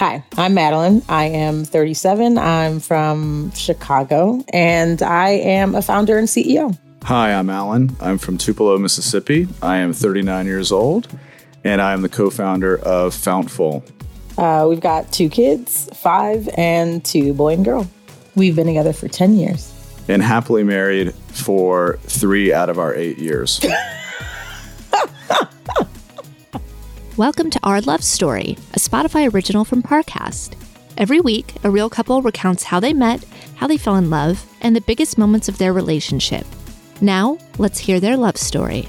Hi, I'm Madilynn. I am 37. I'm from Chicago, and I am a founder and CEO. Hi, I'm Alan. I'm from Tupelo, Mississippi. I am 39 years old, and I am the co founder of Fountful. Uh, we've got two kids, five and two, boy and girl. We've been together for 10 years. And happily married for three out of our eight years. Welcome to Our Love Story, a Spotify original from Parcast. Every week, a real couple recounts how they met, how they fell in love, and the biggest moments of their relationship. Now, let's hear their love story.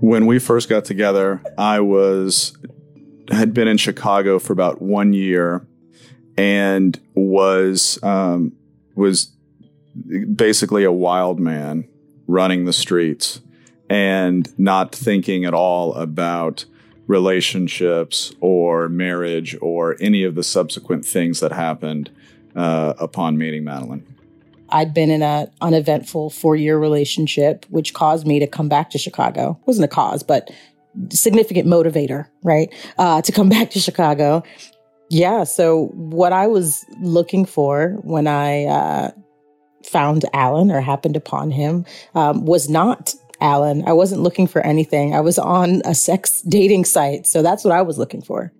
When we first got together, I was had been in Chicago for about one year and was um, was basically a wild man running the streets and not thinking at all about relationships or marriage or any of the subsequent things that happened uh, upon meeting Madilynn. I'd been in an uneventful four year relationship, which caused me to come back to Chicago. It wasn't a cause, but significant motivator, right? Uh, to come back to Chicago. Yeah. So what I was looking for when I uh, found Alan or happened upon him um, was not Alan. I wasn't looking for anything. I was on a sex dating site. So that's what I was looking for.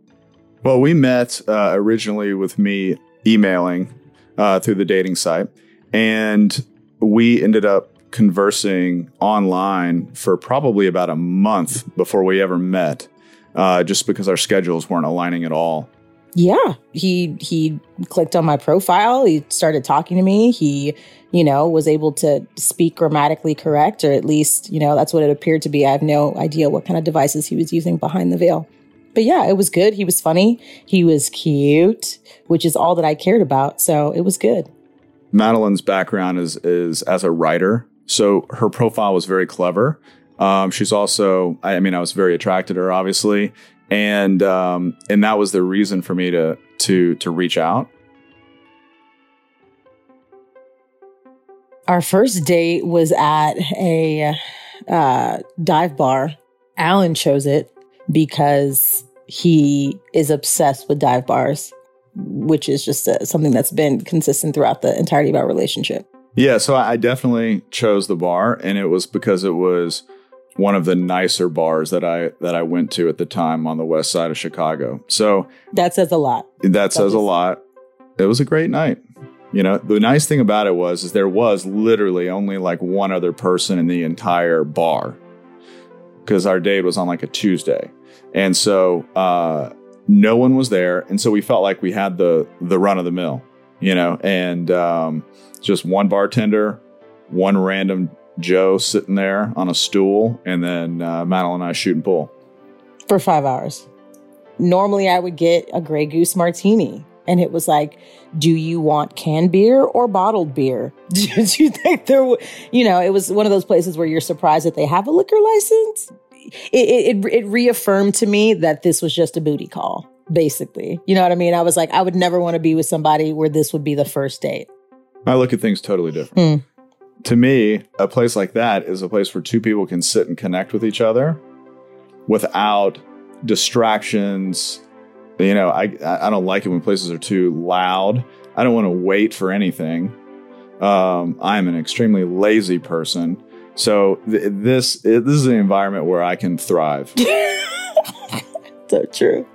Well, we met uh, originally with me emailing uh, through the dating site, and we ended up conversing online for probably about a month before we ever met, uh, just because our schedules weren't aligning at all. Yeah, he he clicked on my profile. He started talking to me. He you know, was able to speak grammatically correct, or at least, you know, that's what it appeared to be. I have no idea what kind of devices he was using behind the veil. But yeah, it was good. He was funny. He was cute, which is all that I cared about. So it was good. Madilynn's background is is as a writer, so her profile was very clever. Um, she's also, I mean, I was very attracted to her, obviously, and um, and that was the reason for me to to to reach out Our first date was at a uh, dive bar. Alan chose it because he is obsessed with dive bars, which is just uh, something that's been consistent throughout the entirety of our relationship. Yeah, so I definitely chose the bar, and it was because it was one of the nicer bars that I that I went to at the time on the west side of Chicago. So that says a lot. That, that says a lot. It was a great night. You know, the nice thing about it was is there was literally only like one other person in the entire bar because our date was on like a Tuesday. And so uh, no one was there. And so we felt like we had the the run of the mill, you know, and um, just one bartender, one random Joe sitting there on a stool, and then uh, Madilynn and I shoot and pull. For five hours. Normally I would get a Grey Goose martini and it was like, do you want canned beer or bottled beer? Do you think there, you know, it was one of those places where you're surprised that they have a liquor license. It, it, it reaffirmed to me that this was just a booty call, basically. You know what I mean? I was like, I would never want to be with somebody where this would be the first date. I look at things totally different. Mm. To me, a place like that is a place where two people can sit and connect with each other without distractions. You know, I I don't like it when places are too loud. I don't want to wait for anything. Um, I'm an extremely lazy person, so th- this this is an environment where I can thrive. so true.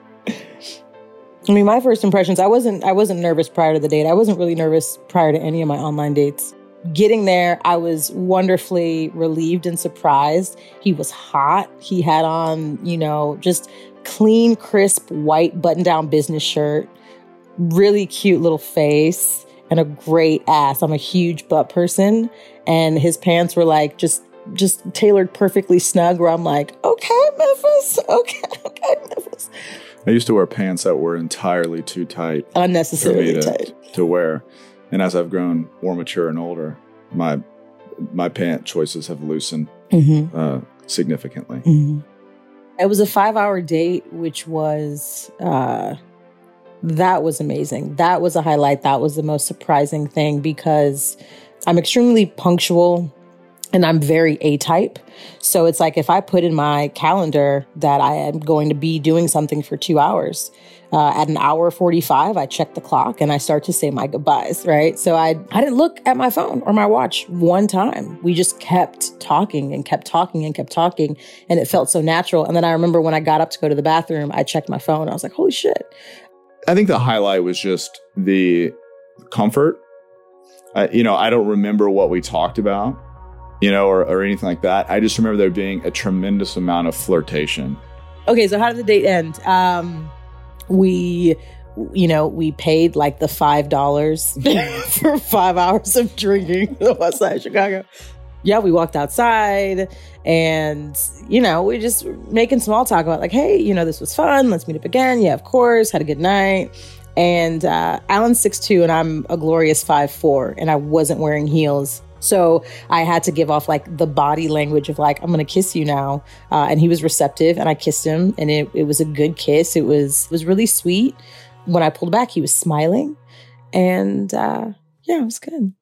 I mean, my first impressions, I wasn't I wasn't nervous prior to the date. I wasn't really nervous prior to any of my online dates. Getting there, I was wonderfully relieved and surprised. He was hot. He had on, you know, just clean, crisp, white button-down business shirt, really cute little face, and a great ass. I'm a huge butt person, and his pants were like just just tailored perfectly snug where I'm like, okay, Memphis, okay, okay, Memphis. I used to wear pants that were entirely too tight. Unnecessarily to, tight. To wear. And as I've grown more mature and older, my my pant choices have loosened mm-hmm. uh, significantly. Mm-hmm. It was a five hour date, which was uh, that was amazing. That was a highlight. That was the most surprising thing because I'm extremely punctual and I'm very A type. So it's like if I put in my calendar that I am going to be doing something for two hours, uh, at an hour 45, I check the clock and I start to say my goodbyes, right? So I, I didn't look at my phone or my watch one time. We just kept talking and kept talking and kept talking. And it felt so natural. And then I remember when I got up to go to the bathroom, I checked my phone. I was like, holy shit. I think the highlight was just the comfort. Uh, you know, I don't remember what we talked about you know, or, or anything like that. I just remember there being a tremendous amount of flirtation. Okay, so how did the date end? Um, we, you know, we paid like the five dollars for five hours of drinking the West Side of Chicago. Yeah, we walked outside and, you know, we just making small talk about like, hey, you know, this was fun. Let's meet up again. Yeah, of course. Had a good night. And uh, Alan's six two, and I'm a glorious five four, and I wasn't wearing heels so I had to give off like the body language of like, I'm going to kiss you now. Uh, and he was receptive and I kissed him and it, it was a good kiss. It was, it was really sweet. When I pulled back, he was smiling and uh, yeah, it was good.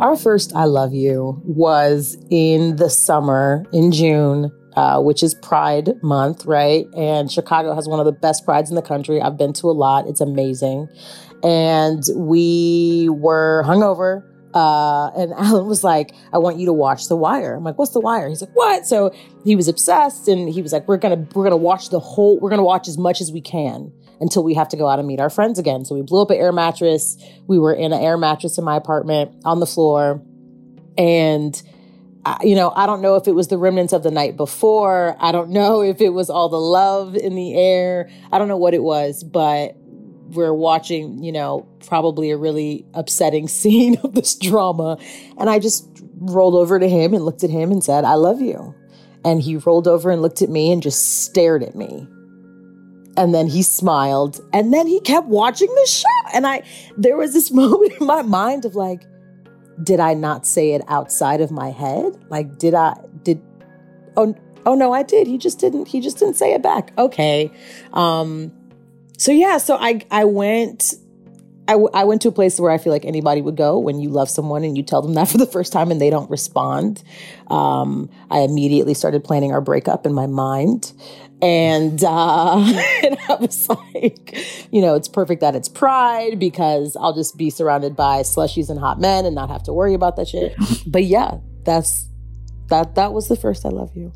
Our first I Love You was in the summer in June uh, which is Pride Month, right? And Chicago has one of the best prides in the country. I've been to a lot, it's amazing. And we were hungover. Uh, and Alan was like, I want you to watch The Wire. I'm like, what's The Wire? He's like, what? So he was obsessed and he was like, we're going to, we're going to watch the whole, we're going to watch as much as we can until we have to go out and meet our friends again. So we blew up an air mattress. We were in an air mattress in my apartment on the floor and you know, I don't know if it was the remnants of the night before. I don't know if it was all the love in the air. I don't know what it was, but we're watching, you know, probably a really upsetting scene of this drama. And I just rolled over to him and looked at him and said, I love you. And he rolled over and looked at me and just stared at me. And then he smiled and then he kept watching the show. And I, there was this moment in my mind of like, did I not say it outside of my head? Like, did I, did, oh, oh no, I did. He just didn't, he just didn't say it back. Okay. Um, so yeah, so I, I went, I, w- I went to a place where I feel like anybody would go when you love someone and you tell them that for the first time and they don't respond. Um, I immediately started planning our breakup in my mind. And, uh, and I was like, you know, it's perfect that it's pride because I'll just be surrounded by slushies and hot men and not have to worry about that shit. but yeah, that's, that, that was the first I love you.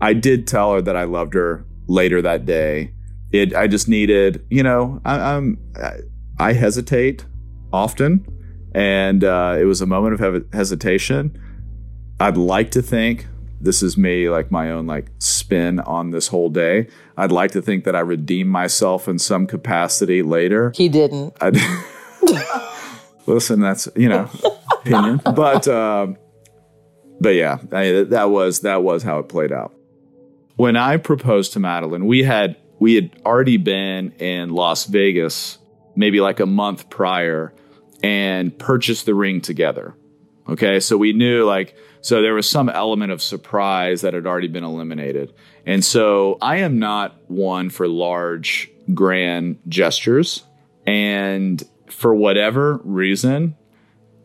I did tell her that I loved her later that day. It, I just needed, you know, I, I'm, I, I hesitate often. And uh, it was a moment of hesitation. I'd like to think this is me like my own like spin on this whole day. I'd like to think that i redeem myself in some capacity later. He didn't. Listen that's you know opinion. But um but yeah I, that was that was how it played out. When i proposed to Madilynn we had we had already been in las vegas maybe like a month prior and purchased the ring together okay so we knew like so there was some element of surprise that had already been eliminated. And so I am not one for large, grand gestures. And for whatever reason,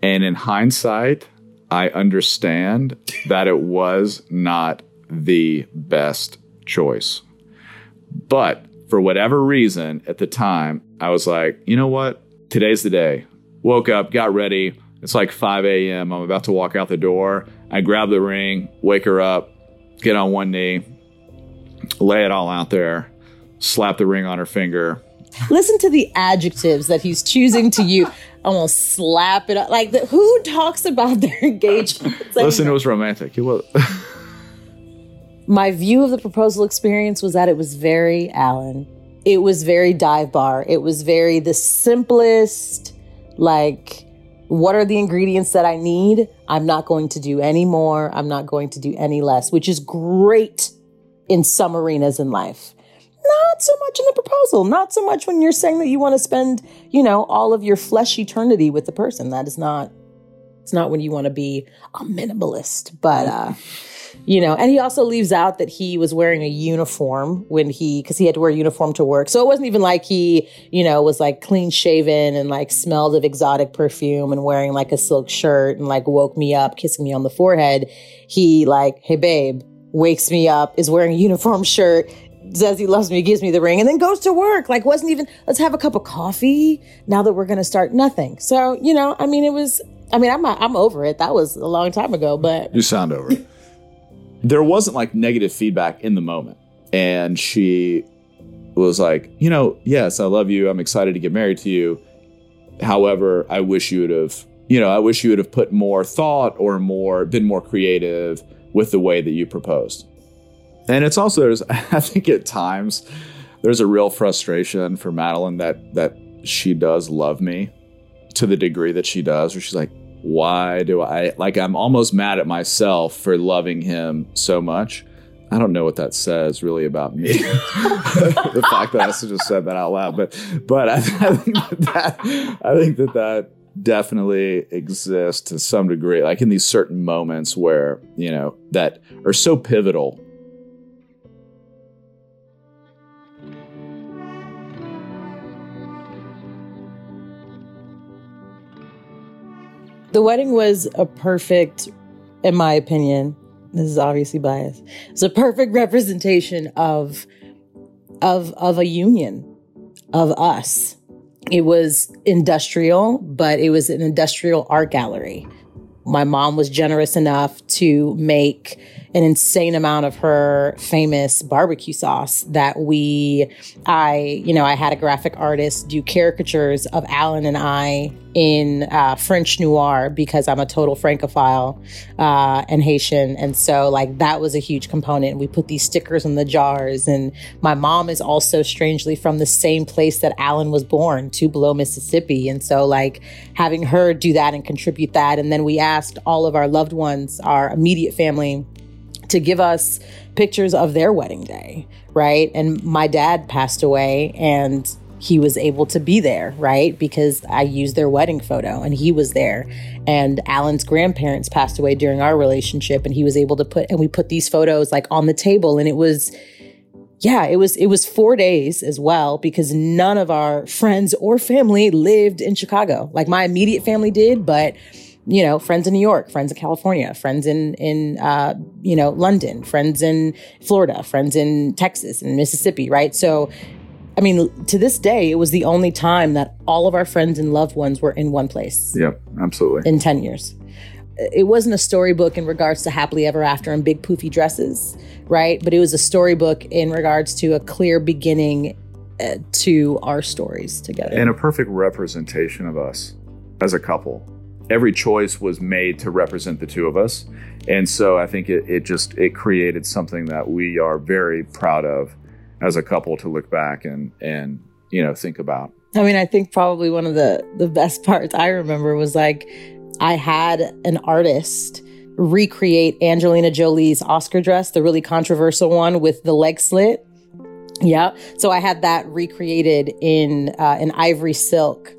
And in hindsight, I understand that it was not the best choice. But for whatever reason at the time, I was like, you know what? Today's the day. Woke up, got ready. It's like 5 a.m. I'm about to walk out the door. I grab the ring, wake her up, get on one knee, lay it all out there, slap the ring on her finger. Listen to the adjectives that he's choosing to use. Almost slap it up. Like, the, who talks about their engagement? Like, Listen, it was romantic. It was. my view of the proposal experience was that it was very Alan. It was very dive bar. It was very the simplest, like, what are the ingredients that I need? I'm not going to do any more. I'm not going to do any less, which is great in some arenas in life. Not so much in the proposal, not so much when you're saying that you want to spend, you know, all of your flesh eternity with the person. That is not, it's not when you want to be a minimalist. But, uh, you know, and he also leaves out that he was wearing a uniform when he, cause he had to wear a uniform to work. So it wasn't even like he, you know, was like clean shaven and like smelled of exotic perfume and wearing like a silk shirt and like woke me up, kissing me on the forehead. He like, hey babe, wakes me up, is wearing a uniform shirt, says he loves me, gives me the ring, and then goes to work. Like, wasn't even, let's have a cup of coffee now that we're going to start nothing. So, you know, I mean, it was, I mean, I'm, I'm over it. That was a long time ago, but. You sound over it. There wasn't like negative feedback in the moment. And she was like, you know, yes, I love you. I'm excited to get married to you. However, I wish you would have, you know, I wish you would have put more thought or more, been more creative with the way that you proposed. And it's also there's I think at times there's a real frustration for Madilynn that that she does love me to the degree that she does, where she's like, why do I like I'm almost mad at myself for loving him so much. I don't know what that says really about me. the fact that I just said that out loud, but but I, I think that, that I think that that definitely exists to some degree, like in these certain moments where you know that are so pivotal The wedding was a perfect, in my opinion, this is obviously biased. It's a perfect representation of of of a union of us. It was industrial, but it was an industrial art gallery. My mom was generous enough to make an insane amount of her famous barbecue sauce that we, I, you know, I had a graphic artist do caricatures of Alan and I in uh, French noir because I'm a total Francophile uh, and Haitian. And so, like, that was a huge component. We put these stickers in the jars. And my mom is also strangely from the same place that Alan was born, Tupelo, Mississippi. And so, like, having her do that and contribute that. And then we asked all of our loved ones, our immediate family, to give us pictures of their wedding day, right? And my dad passed away and he was able to be there, right? Because I used their wedding photo and he was there. And Alan's grandparents passed away during our relationship and he was able to put, and we put these photos like on the table and it was, yeah, it was, it was four days as well because none of our friends or family lived in Chicago. Like my immediate family did, but you know, friends in New York, friends in California, friends in in uh, you know London, friends in Florida, friends in Texas and Mississippi, right? So, I mean, to this day, it was the only time that all of our friends and loved ones were in one place. Yep, absolutely. In ten years, it wasn't a storybook in regards to happily ever after and big poofy dresses, right? But it was a storybook in regards to a clear beginning uh, to our stories together, and a perfect representation of us as a couple every choice was made to represent the two of us. And so I think it, it just it created something that we are very proud of as a couple to look back and and you know think about. I mean, I think probably one of the the best parts I remember was like I had an artist recreate Angelina Jolie's Oscar dress, the really controversial one with the leg slit. Yeah. So I had that recreated in uh, in ivory silk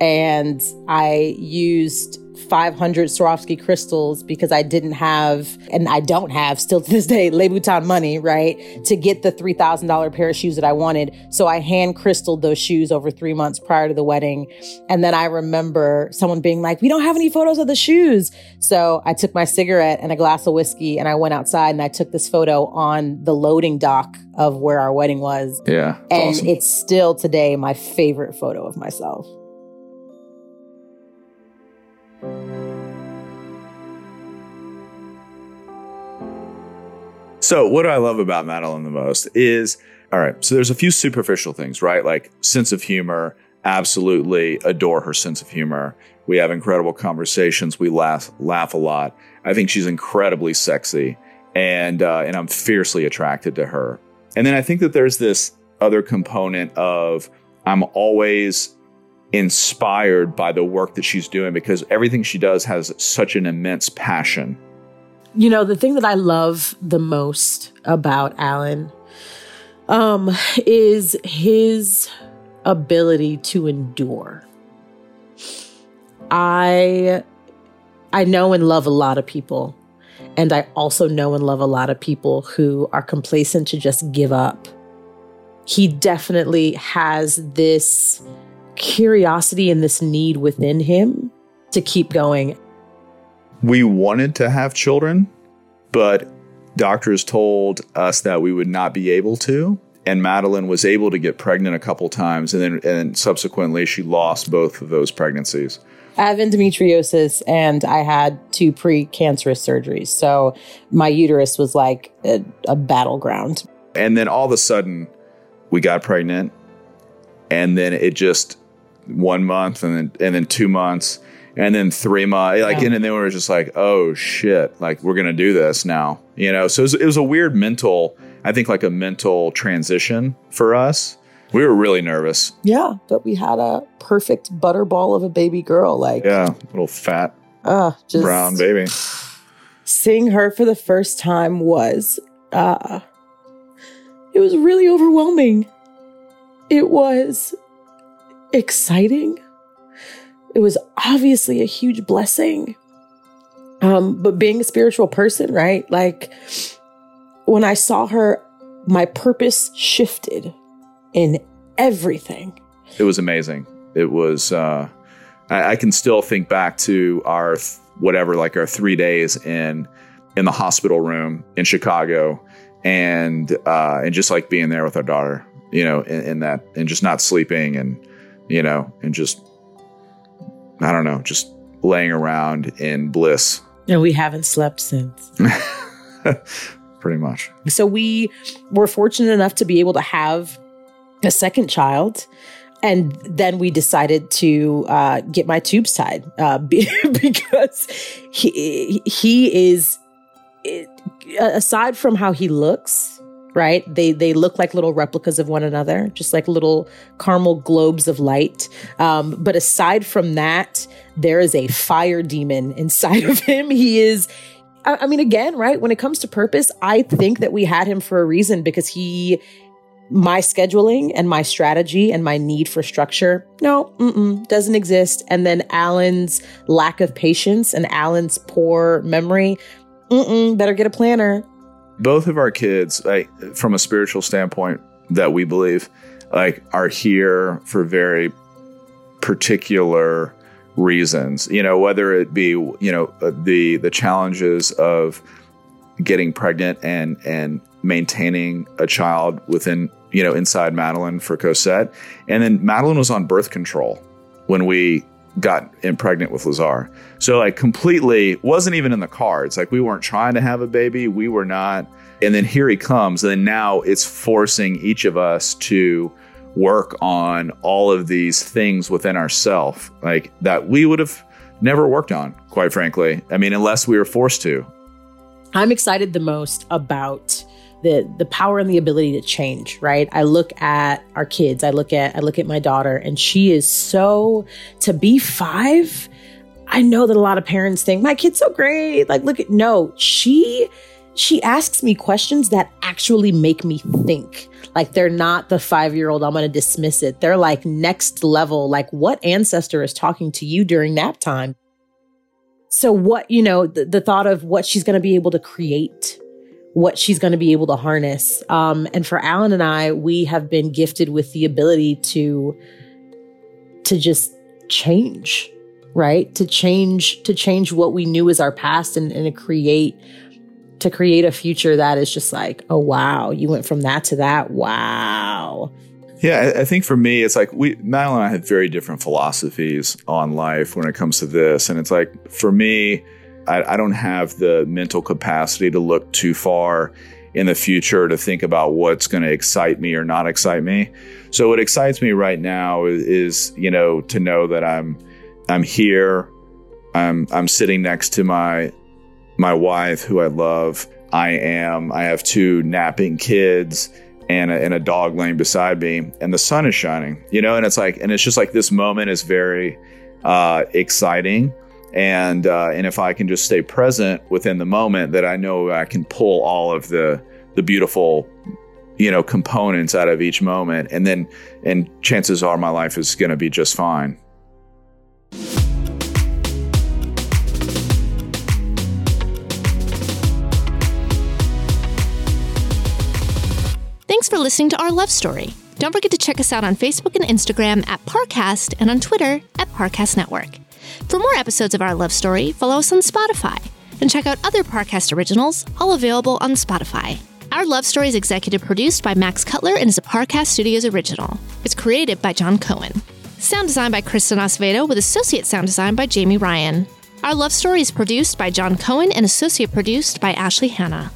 and I used 500 Swarovski crystals because I didn't have, and I don't have still to this day, Louboutin money, right? To get the $3,000 pair of shoes that I wanted. So I hand crystalled those shoes over three months prior to the wedding. And then I remember someone being like, we don't have any photos of the shoes. So I took my cigarette and a glass of whiskey and I went outside and I took this photo on the loading dock of where our wedding was. Yeah. And awesome. it's still today my favorite photo of myself. So, what do I love about Madilynn the most is all right, so there's a few superficial things, right? Like sense of humor, absolutely adore her sense of humor. We have incredible conversations. We laugh laugh a lot. I think she's incredibly sexy, and uh, and I'm fiercely attracted to her. And then I think that there's this other component of I'm always inspired by the work that she's doing because everything she does has such an immense passion. You know, the thing that I love the most about Alan um, is his ability to endure. I I know and love a lot of people. And I also know and love a lot of people who are complacent to just give up. He definitely has this curiosity and this need within him to keep going. We wanted to have children, but doctors told us that we would not be able to. And Madilynn was able to get pregnant a couple times, and then and subsequently she lost both of those pregnancies. I have endometriosis and I had two pre-cancerous surgeries. So my uterus was like a, a battleground. And then all of a sudden we got pregnant and then it just one month and then and then two months and then three months like Yeah. and then we were just like oh shit like we're gonna do this now you know so it was, it was a weird mental i think like a mental transition for us we were really nervous Yeah, but we had a perfect butterball of a baby girl. Like, yeah little fat uh, just brown baby seeing her for the first time was, uh, it was really overwhelming. It was exciting. It was obviously a huge blessing. Um, but being a spiritual person, right? Like when I saw her, my purpose shifted in everything. it was amazing it was uh I, I can still think back to our th- whatever like our three days in in the hospital room in chicago and uh and just like being there with our daughter you know in, in that and just not sleeping and you know and just i don't know just laying around in bliss And we haven't slept since. pretty much So we were fortunate enough to be able to have a second child. And then we decided to uh, get my tubes tied uh, be- because he, he is, aside from how he looks, right? They, they look like little replicas of one another, just like little caramel globes of light. Um, but aside from that, there is a fire demon inside of him. He is I, I mean, again, right? When it comes to purpose, I think that we had him for a reason because he, my scheduling and my strategy and my need for structure, no, doesn't exist. And then Alan's lack of patience and Alan's poor memory, better get a planner. Both of our kids like from a spiritual standpoint that we believe like are here for very particular reasons. You know whether it be you know uh, the the challenges of getting pregnant and and maintaining a child within you know inside Madilynn for Cosette. And then Madilynn was on birth control when we got in pregnant with Lazar. So like completely wasn't even in the cards. Like we weren't trying to have a baby. We were not. And then here he comes. And then now it's forcing each of us to work on all of these things within ourselves like that we would have never worked on quite frankly. I mean unless we were forced to. I'm excited the most about the the power and the ability to change, right? I look at our kids, I look at I look at my daughter and she is so to be 5. I know that a lot of parents think my kid's so great. Like look at no, she she asks me questions that actually make me think. Like they're not the 5-year-old I'm going to dismiss it. They're like next level like what ancestor is talking to you during nap time? so what, you know, the, the thought of what she's going to be able to create, what she's going to be able to harness. Um, and for Alan and I, we have been gifted with the ability to, to just change, right? To change, to change what we knew as our past and, and to create, to create a future that is just like, oh, wow, you went from that to that. Wow. Yeah, I think for me, it's like we Madilynn and I have very different philosophies on life when it comes to this, and it's like for me, I, I, don't have the mental capacity to look too far in the future to think about what's going to excite me or not excite me. So what excites me right now is, is, you know to know that I'm I'm here, I'm I'm sitting next to my my wife who I love. I am. I have two napping kids and a, and a dog laying beside me, and the sun is shining, you know, and it's like, and it's just like this moment is very uh, exciting. And uh, and if I can just stay present within the moment, that I know I can pull all of the the beautiful, you know, components out of each moment, and then and chances are my life is going to be just fine. Thanks for listening to our love story. Don't forget to check us out on Facebook and Instagram at Parcast and on Twitter at Parcast Network. For more episodes of our love story, follow us on Spotify and check out other Parcast originals, all available on Spotify. Our love story is executive produced by Max Cutler and is a Parcast Studios original. It's created by John Cohen. Sound design by Kristen Acevedo with associate sound design by Jamie Ryan. Our love story is produced by John Cohen and associate produced by Ashley Hanna.